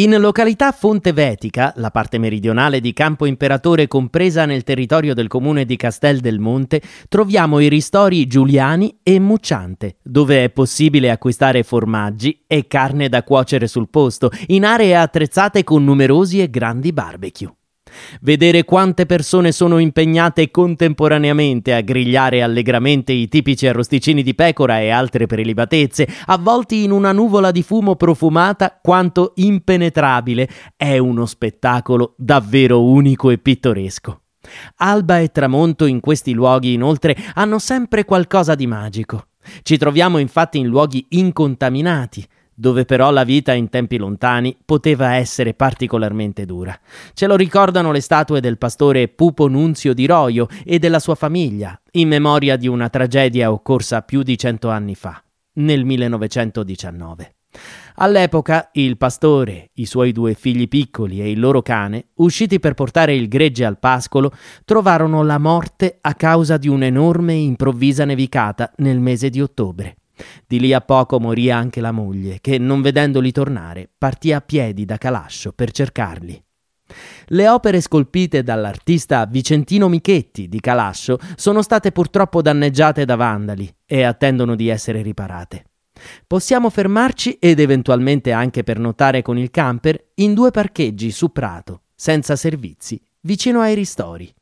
In località Fonte Vetica, la parte meridionale di Campo Imperatore compresa nel territorio del comune di Castel del Monte, troviamo i ristori Giuliani e Mucciante, dove è possibile acquistare formaggi e carne da cuocere sul posto, in aree attrezzate con numerosi e grandi barbecue. Vedere quante persone sono impegnate contemporaneamente a grigliare allegramente i tipici arrosticini di pecora e altre prelibatezze, avvolti in una nuvola di fumo profumata quanto impenetrabile, è uno spettacolo davvero unico e pittoresco. Alba e tramonto in questi luoghi, inoltre, hanno sempre qualcosa di magico. Ci troviamo infatti in luoghi incontaminati, dove però la vita in tempi lontani poteva essere particolarmente dura. Ce lo ricordano le statue del pastore Pupo Nunzio di Roio e della sua famiglia, in memoria di una tragedia occorsa più di cento anni fa, nel 1919. All'epoca il pastore, i suoi due figli piccoli e il loro cane, usciti per portare il gregge al pascolo, trovarono la morte a causa di un'enorme e improvvisa nevicata nel mese di ottobre. Di lì a poco morì anche la moglie, che, non vedendoli tornare, partì a piedi da Calascio per cercarli. Le opere scolpite dall'artista Vicentino Michetti di Calascio sono state purtroppo danneggiate da vandali e attendono di essere riparate. Possiamo fermarci ed eventualmente anche pernottare con il camper in due parcheggi su Prato, senza servizi, vicino ai ristori.